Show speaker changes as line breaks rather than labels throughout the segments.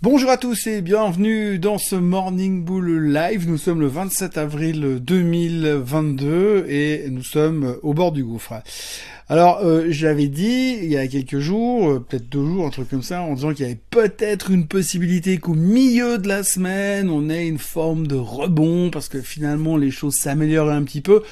Bonjour à tous et bienvenue dans ce Morning Bull Live. Nous sommes le 27 avril 2022 et nous sommes au bord du gouffre. Alors, euh, j'avais dit il y a quelques jours, euh, peut-être deux jours, un truc comme ça, en disant qu'il y avait peut-être une possibilité qu'au milieu de la semaine, on ait une forme de rebond parce que finalement les choses s'améliorent un petit peu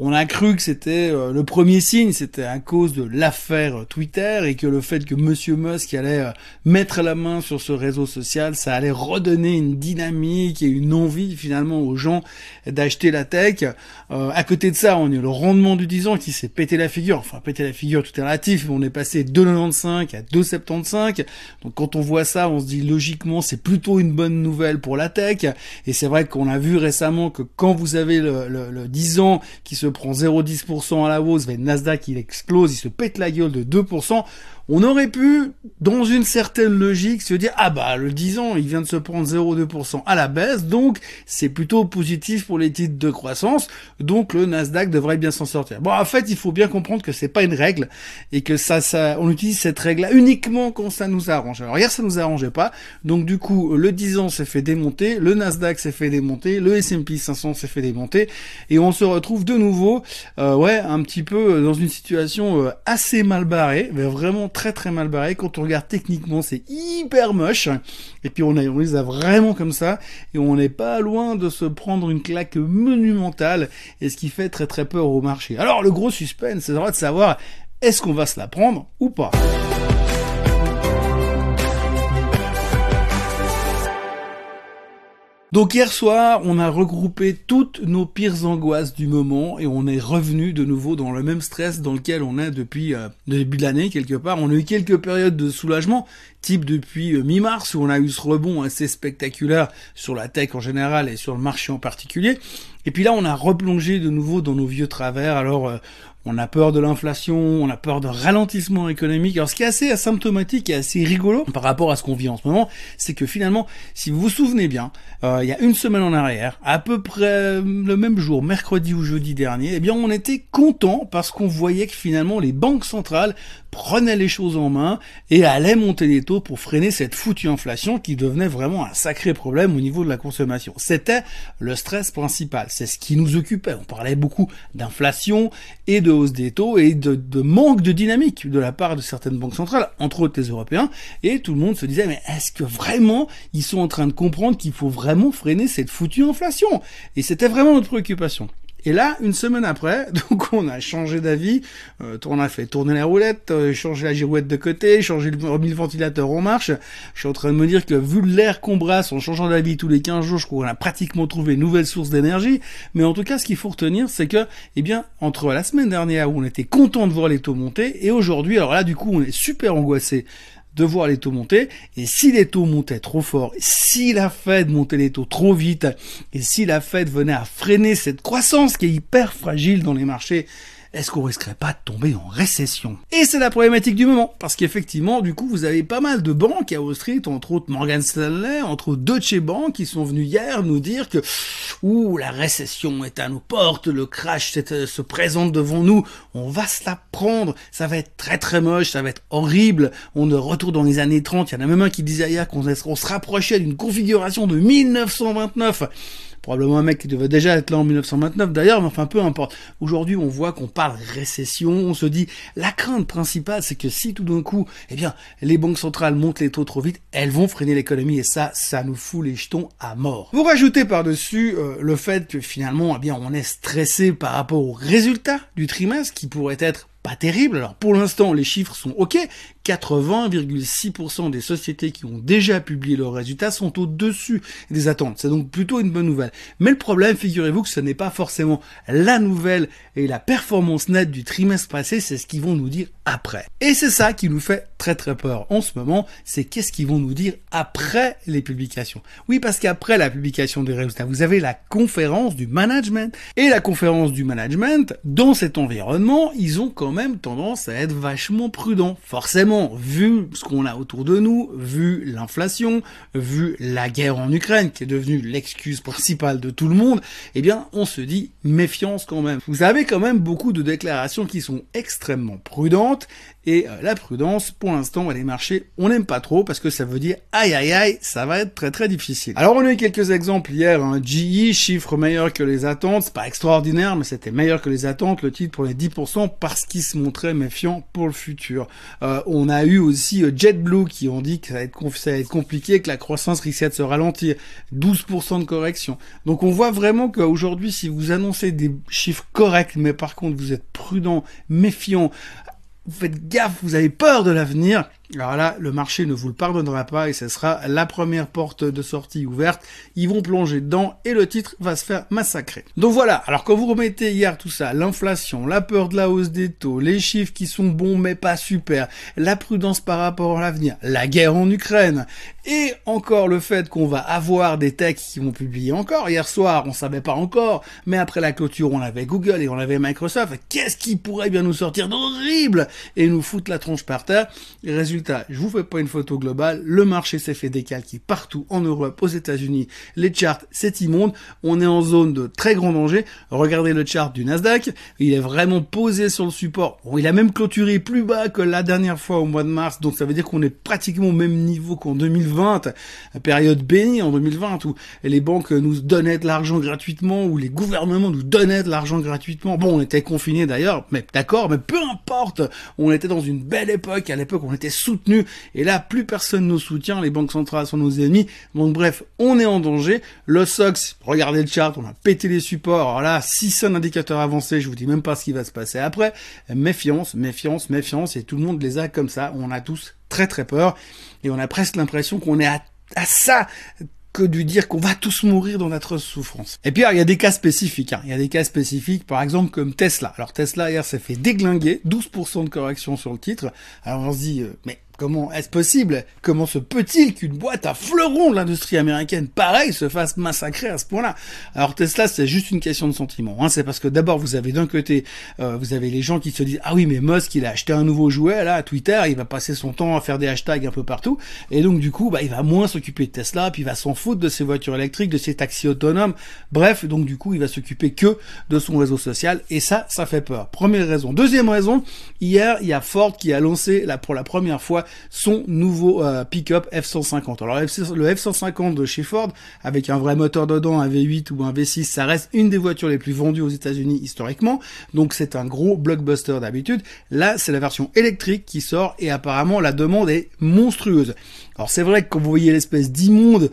on a cru que c'était euh, le premier signe, c'était à cause de l'affaire Twitter et que le fait que Monsieur Musk allait euh, mettre la main sur ce réseau social, ça allait redonner une dynamique et une envie finalement aux gens d'acheter la tech. Euh, à côté de ça, on a le rendement du 10 ans qui s'est pété la figure. Enfin, pété la figure, tout est relatif. On est passé de 2,95 à 2,75. Donc quand on voit ça, on se dit logiquement c'est plutôt une bonne nouvelle pour la tech. Et c'est vrai qu'on a vu récemment que quand vous avez le, le, le 10 ans qui se prend 0,10% à la hausse, le Nasdaq il explose, il se pète la gueule de 2%, on aurait pu, dans une certaine logique, se dire ah bah le 10 ans il vient de se prendre 0,2% à la baisse, donc c'est plutôt positif pour les titres de croissance, donc le Nasdaq devrait bien s'en sortir. Bon en fait il faut bien comprendre que c'est pas une règle et que ça, ça on utilise cette règle là uniquement quand ça nous arrange. Alors hier ça nous arrangeait pas, donc du coup le 10 ans s'est fait démonter, le Nasdaq s'est fait démonter, le S&P 500 s'est fait démonter et on se retrouve de nouveau euh, ouais un petit peu dans une situation euh, assez mal barrée, mais vraiment très très mal barré. Quand on regarde techniquement, c'est hyper moche. Et puis on, a, on les a vraiment comme ça. Et on n'est pas loin de se prendre une claque monumentale. Et ce qui fait très très peur au marché. Alors le gros suspense, c'est de savoir est-ce qu'on va se la prendre ou pas. Donc hier soir, on a regroupé toutes nos pires angoisses du moment et on est revenu de nouveau dans le même stress dans lequel on est depuis euh, le début de l'année quelque part. On a eu quelques périodes de soulagement, type depuis euh, mi-mars où on a eu ce rebond assez spectaculaire sur la tech en général et sur le marché en particulier. Et puis là, on a replongé de nouveau dans nos vieux travers. Alors, euh, on a peur de l'inflation, on a peur d'un ralentissement économique. Alors ce qui est assez asymptomatique et assez rigolo par rapport à ce qu'on vit en ce moment, c'est que finalement, si vous vous souvenez bien, euh, il y a une semaine en arrière, à peu près le même jour, mercredi ou jeudi dernier, eh bien on était content parce qu'on voyait que finalement les banques centrales prenaient les choses en main et allaient monter les taux pour freiner cette foutue inflation qui devenait vraiment un sacré problème au niveau de la consommation. C'était le stress principal, c'est ce qui nous occupait. On parlait beaucoup d'inflation et de hausse des taux et de, de, manque de dynamique de la part de certaines banques centrales, entre autres les Européens, et tout le monde se disait mais est-ce que vraiment ils sont en train de comprendre qu'il faut vraiment freiner cette foutue inflation? Et c'était vraiment notre préoccupation. Et là, une semaine après, donc on a changé d'avis, euh, on a fait tourner la roulette, euh, changé la girouette de côté, changé le, le ventilateur en marche. Je suis en train de me dire que vu l'air qu'on brasse en changeant d'avis tous les 15 jours, je crois qu'on a pratiquement trouvé une nouvelle source d'énergie. Mais en tout cas, ce qu'il faut retenir, c'est que, eh bien, entre la semaine dernière où on était content de voir les taux monter et aujourd'hui, alors là, du coup, on est super angoissé de voir les taux monter. Et si les taux montaient trop fort, si la Fed montait les taux trop vite, et si la Fed venait à freiner cette croissance qui est hyper fragile dans les marchés, est-ce qu'on risquerait pas de tomber en récession? Et c'est la problématique du moment, parce qu'effectivement, du coup, vous avez pas mal de banques à Wall Street, entre autres Morgan Stanley, entre autres Deutsche Bank, qui sont venus hier nous dire que ouh, la récession est à nos portes, le crash euh, se présente devant nous, on va se la prendre, ça va être très très moche, ça va être horrible, on est retour dans les années 30, il y en a même un qui disait hier qu'on se rapprochait d'une configuration de 1929 probablement un mec qui devait déjà être là en 1929 d'ailleurs, mais enfin peu importe. Aujourd'hui, on voit qu'on parle récession, on se dit la crainte principale, c'est que si tout d'un coup, eh bien, les banques centrales montent les taux trop vite, elles vont freiner l'économie et ça, ça nous fout les jetons à mort. Vous rajoutez par-dessus euh, le fait que finalement, eh bien, on est stressé par rapport aux résultats du trimestre qui pourraient être pas terrible. Alors pour l'instant, les chiffres sont OK. 80,6% des sociétés qui ont déjà publié leurs résultats sont au-dessus des attentes. C'est donc plutôt une bonne nouvelle. Mais le problème, figurez-vous que ce n'est pas forcément la nouvelle et la performance nette du trimestre passé, c'est ce qu'ils vont nous dire après. Et c'est ça qui nous fait très très peur en ce moment, c'est qu'est-ce qu'ils vont nous dire après les publications. Oui, parce qu'après la publication des résultats, vous avez la conférence du management. Et la conférence du management, dans cet environnement, ils ont quand même tendance à être vachement prudents. Forcément, vu ce qu'on a autour de nous, vu l'inflation, vu la guerre en Ukraine, qui est devenue l'excuse principale de tout le monde, eh bien, on se dit méfiance quand même. Vous avez quand même beaucoup de déclarations qui sont extrêmement prudentes Et euh, la prudence, pour l'instant, les marchés, on n'aime pas trop parce que ça veut dire aïe aïe aïe, ça va être très très difficile. Alors on a eu quelques exemples hier, hein. GE, chiffre meilleur que les attentes, c'est pas extraordinaire, mais c'était meilleur que les attentes, le titre pour les 10% parce qu'il se montrait méfiant pour le futur. Euh, on a eu aussi euh, JetBlue qui ont dit que ça va, être, ça va être compliqué, que la croissance risquait de se ralentir, 12% de correction. Donc on voit vraiment qu'aujourd'hui, si vous annoncez des chiffres corrects, mais par contre vous êtes prudent, méfiant, vous faites gaffe, vous avez peur de l'avenir, alors là, le marché ne vous le pardonnera pas et ce sera la première porte de sortie ouverte. Ils vont plonger dedans et le titre va se faire massacrer. Donc voilà, alors quand vous remettez hier tout ça, l'inflation, la peur de la hausse des taux, les chiffres qui sont bons mais pas super, la prudence par rapport à l'avenir, la guerre en Ukraine et encore le fait qu'on va avoir des techs qui vont publier encore. Hier soir, on savait pas encore, mais après la clôture, on avait Google et on avait Microsoft. Qu'est-ce qui pourrait bien nous sortir d'horrible et nous foutre la tronche par terre? Je vous fais pas une photo globale, le marché s'est fait décalquer partout en Europe, aux États-Unis, les charts, c'est immonde, on est en zone de très grand danger. Regardez le chart du Nasdaq, il est vraiment posé sur le support. il a même clôturé plus bas que la dernière fois au mois de mars, donc ça veut dire qu'on est pratiquement au même niveau qu'en 2020, période bénie en 2020 où les banques nous donnaient de l'argent gratuitement, où les gouvernements nous donnaient de l'argent gratuitement. Bon, on était confinés d'ailleurs, mais d'accord, mais peu importe, on était dans une belle époque, à l'époque on était et là plus personne nous soutient, les banques centrales sont nos ennemis, donc bref, on est en danger. Le SOX, regardez le chart, on a pété les supports, alors là, si c'est un indicateur avancé, je vous dis même pas ce qui va se passer après, méfiance, méfiance, méfiance, et tout le monde les a comme ça, on a tous très très peur, et on a presque l'impression qu'on est à ça que dire qu'on va tous mourir dans notre souffrance. Et puis il y a des cas spécifiques. Hein. Il y a des cas spécifiques, par exemple comme Tesla. Alors Tesla hier s'est fait déglinguer, 12% de correction sur le titre. Alors on se dit, euh, mais Comment est-ce possible Comment se peut-il qu'une boîte à fleurons de l'industrie américaine, pareil, se fasse massacrer à ce point-là? Alors Tesla, c'est juste une question de sentiment. Hein. C'est parce que d'abord, vous avez d'un côté, euh, vous avez les gens qui se disent ah oui, mais Musk, il a acheté un nouveau jouet là, à Twitter, il va passer son temps à faire des hashtags un peu partout, et donc du coup, bah, il va moins s'occuper de Tesla, puis il va s'en foutre de ses voitures électriques, de ses taxis autonomes. Bref, donc du coup, il va s'occuper que de son réseau social, et ça, ça fait peur. Première raison. Deuxième raison, hier, il y a Ford qui a lancé là pour la première fois son nouveau euh, pick-up F-150. Alors le F-150 de chez Ford, avec un vrai moteur dedans, un V8 ou un V6, ça reste une des voitures les plus vendues aux États-Unis historiquement. Donc c'est un gros blockbuster d'habitude. Là, c'est la version électrique qui sort et apparemment la demande est monstrueuse. Alors c'est vrai que quand vous voyez l'espèce d'immonde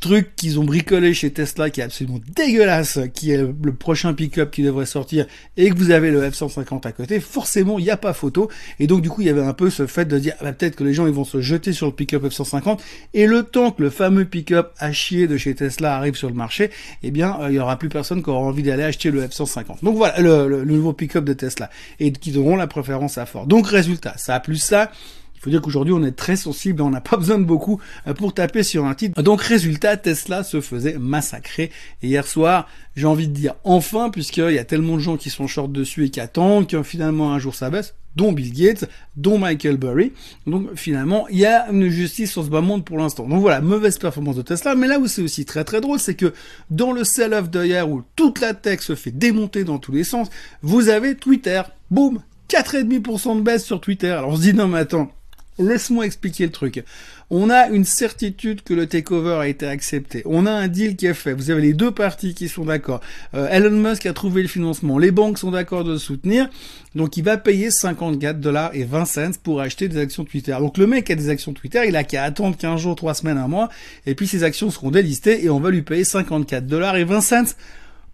truc qu'ils ont bricolé chez Tesla qui est absolument dégueulasse, qui est le prochain pick-up qui devrait sortir, et que vous avez le F-150 à côté, forcément, il n'y a pas photo. Et donc, du coup, il y avait un peu ce fait de dire, ah bah, peut-être que les gens, ils vont se jeter sur le pick-up F-150, et le temps que le fameux pick-up à chier de chez Tesla arrive sur le marché, eh bien, euh, il y aura plus personne qui aura envie d'aller acheter le F-150. Donc voilà, le, le nouveau pick-up de Tesla. Et qui donneront la préférence à Ford. Donc, résultat, ça a plus ça. Il faut dire qu'aujourd'hui, on est très sensible, on n'a pas besoin de beaucoup euh, pour taper sur un titre. Donc, résultat, Tesla se faisait massacrer. Et hier soir, j'ai envie de dire enfin, puisqu'il y a tellement de gens qui sont short dessus et qui attendent que finalement un jour ça baisse, dont Bill Gates, dont Michael Burry. Donc finalement, il y a une justice sur ce bas monde pour l'instant. Donc voilà, mauvaise performance de Tesla. Mais là où c'est aussi très très drôle, c'est que dans le sell-off d'hier où toute la tech se fait démonter dans tous les sens, vous avez Twitter. Boum 4,5% de baisse sur Twitter. Alors on se dit non mais attends, Laisse-moi expliquer le truc. On a une certitude que le takeover a été accepté. On a un deal qui est fait. Vous avez les deux parties qui sont d'accord. Euh, Elon Musk a trouvé le financement. Les banques sont d'accord de le soutenir. Donc il va payer 54 dollars et 20 cents pour acheter des actions Twitter. Donc le mec a des actions Twitter, il a qu'à attendre 15 jours, 3 semaines, un mois. Et puis ses actions seront délistées et on va lui payer 54 dollars et 20 cents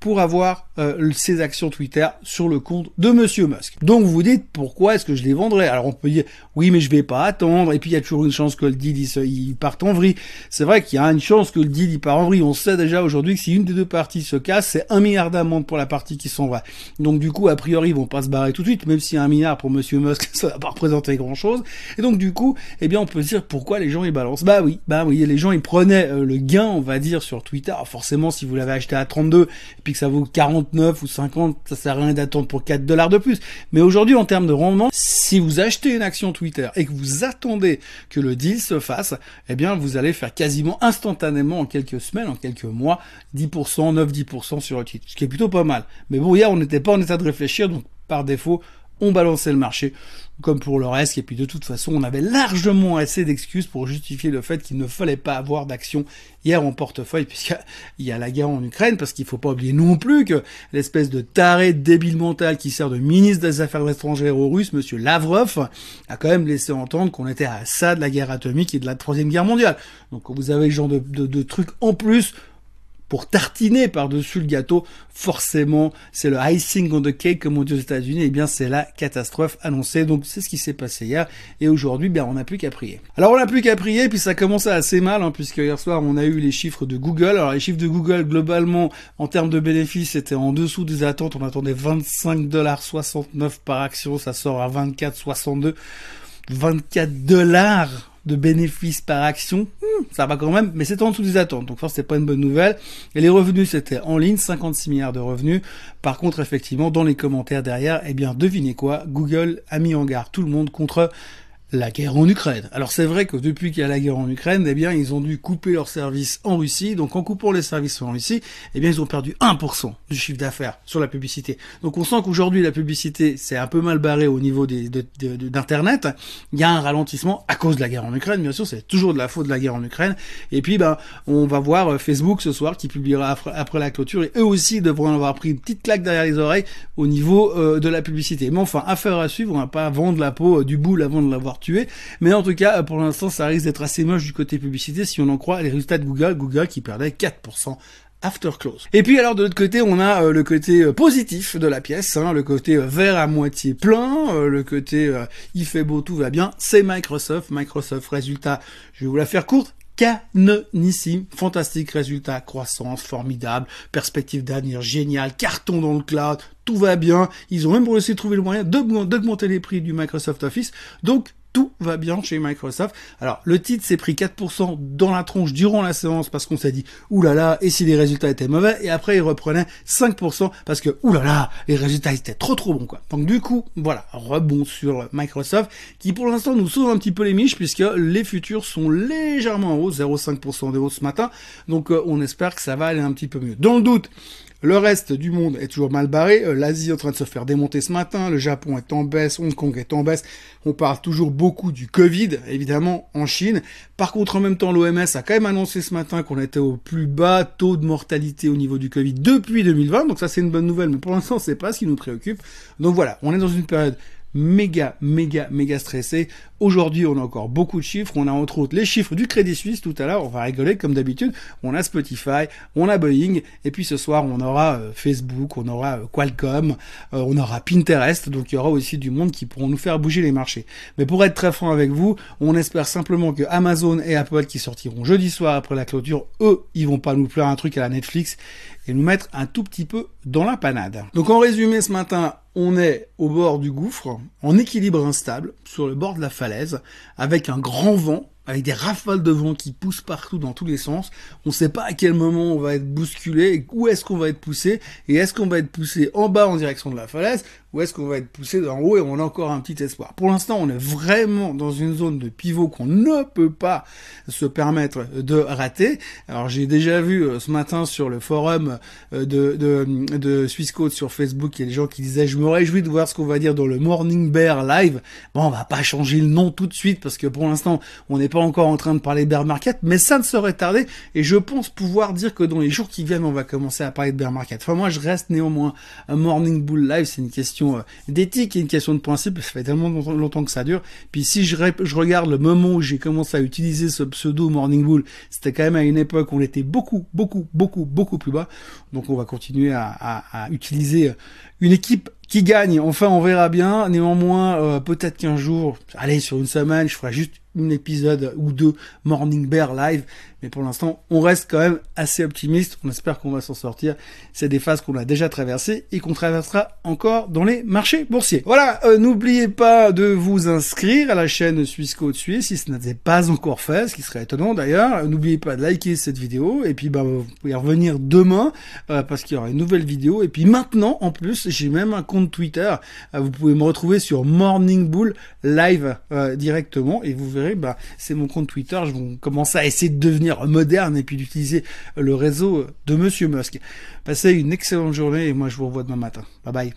pour avoir euh, ses actions Twitter sur le compte de Monsieur Musk. Donc vous vous dites pourquoi est-ce que je les vendrais? Alors on peut dire oui mais je vais pas attendre et puis il y a toujours une chance que le deal il, il parte en vrille. C'est vrai qu'il y a une chance que le deal il part en vrille. On sait déjà aujourd'hui que si une des deux parties se casse, c'est un milliard d'amendes pour la partie qui s'en va. Donc du coup a priori ils vont pas se barrer tout de suite, même si un milliard pour Monsieur Musk ça va pas représenter grand chose. Et donc du coup eh bien on peut se dire pourquoi les gens ils balancent. Bah oui, bah oui les gens ils prenaient euh, le gain on va dire sur Twitter. forcément si vous l'avez acheté à 32 et que ça vaut 49 ou 50, ça sert à rien d'attendre pour 4 dollars de plus. Mais aujourd'hui, en termes de rendement, si vous achetez une action Twitter et que vous attendez que le deal se fasse, eh bien, vous allez faire quasiment instantanément en quelques semaines, en quelques mois, 10%, 9-10% sur le titre. Ce qui est plutôt pas mal. Mais bon, hier, on n'était pas en état de réfléchir, donc par défaut, on balançait le marché comme pour le reste. Et puis de toute façon, on avait largement assez d'excuses pour justifier le fait qu'il ne fallait pas avoir d'action hier en portefeuille, puisqu'il y a la guerre en Ukraine, parce qu'il faut pas oublier non plus que l'espèce de taré débile mental qui sert de ministre des Affaires étrangères aux Russes, monsieur Lavrov, a quand même laissé entendre qu'on était à ça de la guerre atomique et de la troisième guerre mondiale. Donc vous avez ce genre de, de trucs en plus, pour tartiner par-dessus le gâteau, forcément, c'est le icing on the cake, comme on dit aux États-Unis, et eh bien c'est la catastrophe annoncée. Donc c'est ce qui s'est passé hier, et aujourd'hui, bien on n'a plus qu'à prier. Alors on n'a plus qu'à prier, puis ça commençait assez mal, hein, puisque hier soir on a eu les chiffres de Google. Alors les chiffres de Google, globalement, en termes de bénéfices, c'était en dessous des attentes. On attendait 25,69$ par action, ça sort à 24,62$. 24 dollars de bénéfices par action, hmm, ça va quand même, mais c'est en dessous des attentes, donc forcément c'est pas une bonne nouvelle. Et les revenus c'était en ligne, 56 milliards de revenus. Par contre, effectivement, dans les commentaires derrière, eh bien, devinez quoi, Google a mis en garde tout le monde contre la guerre en Ukraine. Alors c'est vrai que depuis qu'il y a la guerre en Ukraine, eh bien ils ont dû couper leurs services en Russie. Donc en coupant les services en Russie, eh bien ils ont perdu 1% du chiffre d'affaires sur la publicité. Donc on sent qu'aujourd'hui la publicité c'est un peu mal barré au niveau d'internet. Il y a un ralentissement à cause de la guerre en Ukraine. Bien sûr, c'est toujours de la faute de la guerre en Ukraine. Et puis ben on va voir euh, Facebook ce soir qui publiera après, la clôture et eux aussi devront avoir pris une petite claque derrière les oreilles au niveau euh, de la publicité. Mais enfin affaire à suivre. On va pas vendre la peau euh, du boule avant de l'avoir mais en tout cas, pour l'instant, ça risque d'être assez moche du côté publicité si on en croit les résultats de Google. Google qui perdait 4% after close. Et puis alors de l'autre côté, on a euh, le côté euh, positif de la pièce, hein, le côté euh, vert à moitié plein, le côté il fait beau, tout va bien. C'est Microsoft. Microsoft, résultat, je vais vous la faire courte. Canonissime, fantastique résultat, croissance formidable, perspective d'avenir génial, carton dans le cloud, tout va bien. Ils ont même réussi à trouver le moyen d'augmenter les prix du Microsoft Office. Donc tout va bien chez Microsoft. Alors, le titre s'est pris 4% dans la tronche durant la séance parce qu'on s'est dit, oulala, et si les résultats étaient mauvais, et après il reprenait 5% parce que, oulala, les résultats étaient trop trop bons, quoi. Donc du coup, voilà, rebond sur Microsoft, qui pour l'instant nous sauve un petit peu les miches puisque les futurs sont légèrement en hausse, 0,5% de hausse ce matin, donc euh, on espère que ça va aller un petit peu mieux. Dans le doute, le reste du monde est toujours mal barré. Euh, L'Asie est en train de se faire démonter ce matin. Le Japon est en baisse. Hong Kong est en baisse. On parle toujours beaucoup du Covid, évidemment, en Chine. Par contre, en même temps, l'OMS a quand même annoncé ce matin qu'on était au plus bas taux de mortalité au niveau du Covid depuis 2020. Donc ça, c'est une bonne nouvelle. Mais pour l'instant, c'est pas ce qui nous préoccupe. Donc voilà, on est dans une période méga, méga, méga stressé. Aujourd'hui, on a encore beaucoup de chiffres. On a entre autres les chiffres du Crédit Suisse tout à l'heure. On va rigoler comme d'habitude. On a Spotify, on a Boeing, et puis ce soir, on aura euh, Facebook, on aura euh, Qualcomm, euh, on aura Pinterest. Donc il y aura aussi du monde qui pourront nous faire bouger les marchés. Mais pour être très franc avec vous, on espère simplement que Amazon et Apple qui sortiront jeudi soir après la clôture, eux, ils vont pas nous plaire un truc à la Netflix et nous mettre un tout petit peu dans la panade. Donc en résumé ce matin, on est au bord du gouffre, en équilibre instable, sur le bord de la avec un grand vent, avec des rafales de vent qui poussent partout dans tous les sens. On ne sait pas à quel moment on va être bousculé, où est-ce qu'on va être poussé, et est-ce qu'on va être poussé en bas en direction de la falaise, ou est-ce qu'on va être poussé d'en haut et on a encore un petit espoir Pour l'instant, on est vraiment dans une zone de pivot qu'on ne peut pas se permettre de rater. Alors j'ai déjà vu euh, ce matin sur le forum euh, de, de, de Swissquote sur Facebook, il y a des gens qui disaient je me réjouis de voir ce qu'on va dire dans le Morning Bear Live. Bon, on va pas changer le nom tout de suite parce que pour l'instant, on n'est pas encore en train de parler bear market, mais ça ne serait tardé et je pense pouvoir dire que dans les jours qui viennent, on va commencer à parler de bear market. Enfin moi, je reste néanmoins un Morning Bull Live, c'est une question euh, d'éthique et une question de principe. Ça fait tellement longtemps que ça dure. Puis si je, regarde le moment où j'ai commencé à utiliser ce pseudo Morning Bull, c'était quand même à une époque où on était beaucoup, beaucoup, beaucoup, beaucoup plus bas. Donc on va continuer à, utiliser une équipe qui gagne. Enfin, on verra bien. Néanmoins, euh, peut-être qu'un jour, allez, sur une semaine, je ferai juste un épisode ou deux Morning Bear Live. Mais pour l'instant, on reste quand même assez optimiste. On espère qu'on va s'en sortir. C'est des phases qu'on a déjà traversées et qu'on traversera encore dans les marchés boursiers. Voilà, euh, n'oubliez pas de vous inscrire à la chaîne Suisse Côte Suisse si ce n'était pas encore fait, ce qui serait étonnant d'ailleurs. N'oubliez pas de liker cette vidéo et puis bah, vous pouvez revenir demain euh, parce qu'il y aura une nouvelle vidéo. Et puis maintenant, en plus, j'ai même un compte Twitter. Euh, vous pouvez me retrouver sur Morning Bull Live directement et vous verrez, bah, c'est mon compte Twitter. Je vais commencer à essayer de devenir moderne et puis d'utiliser le réseau de Monsieur Musk. Passez une excellente journée et moi je vous revois demain matin. Bye bye.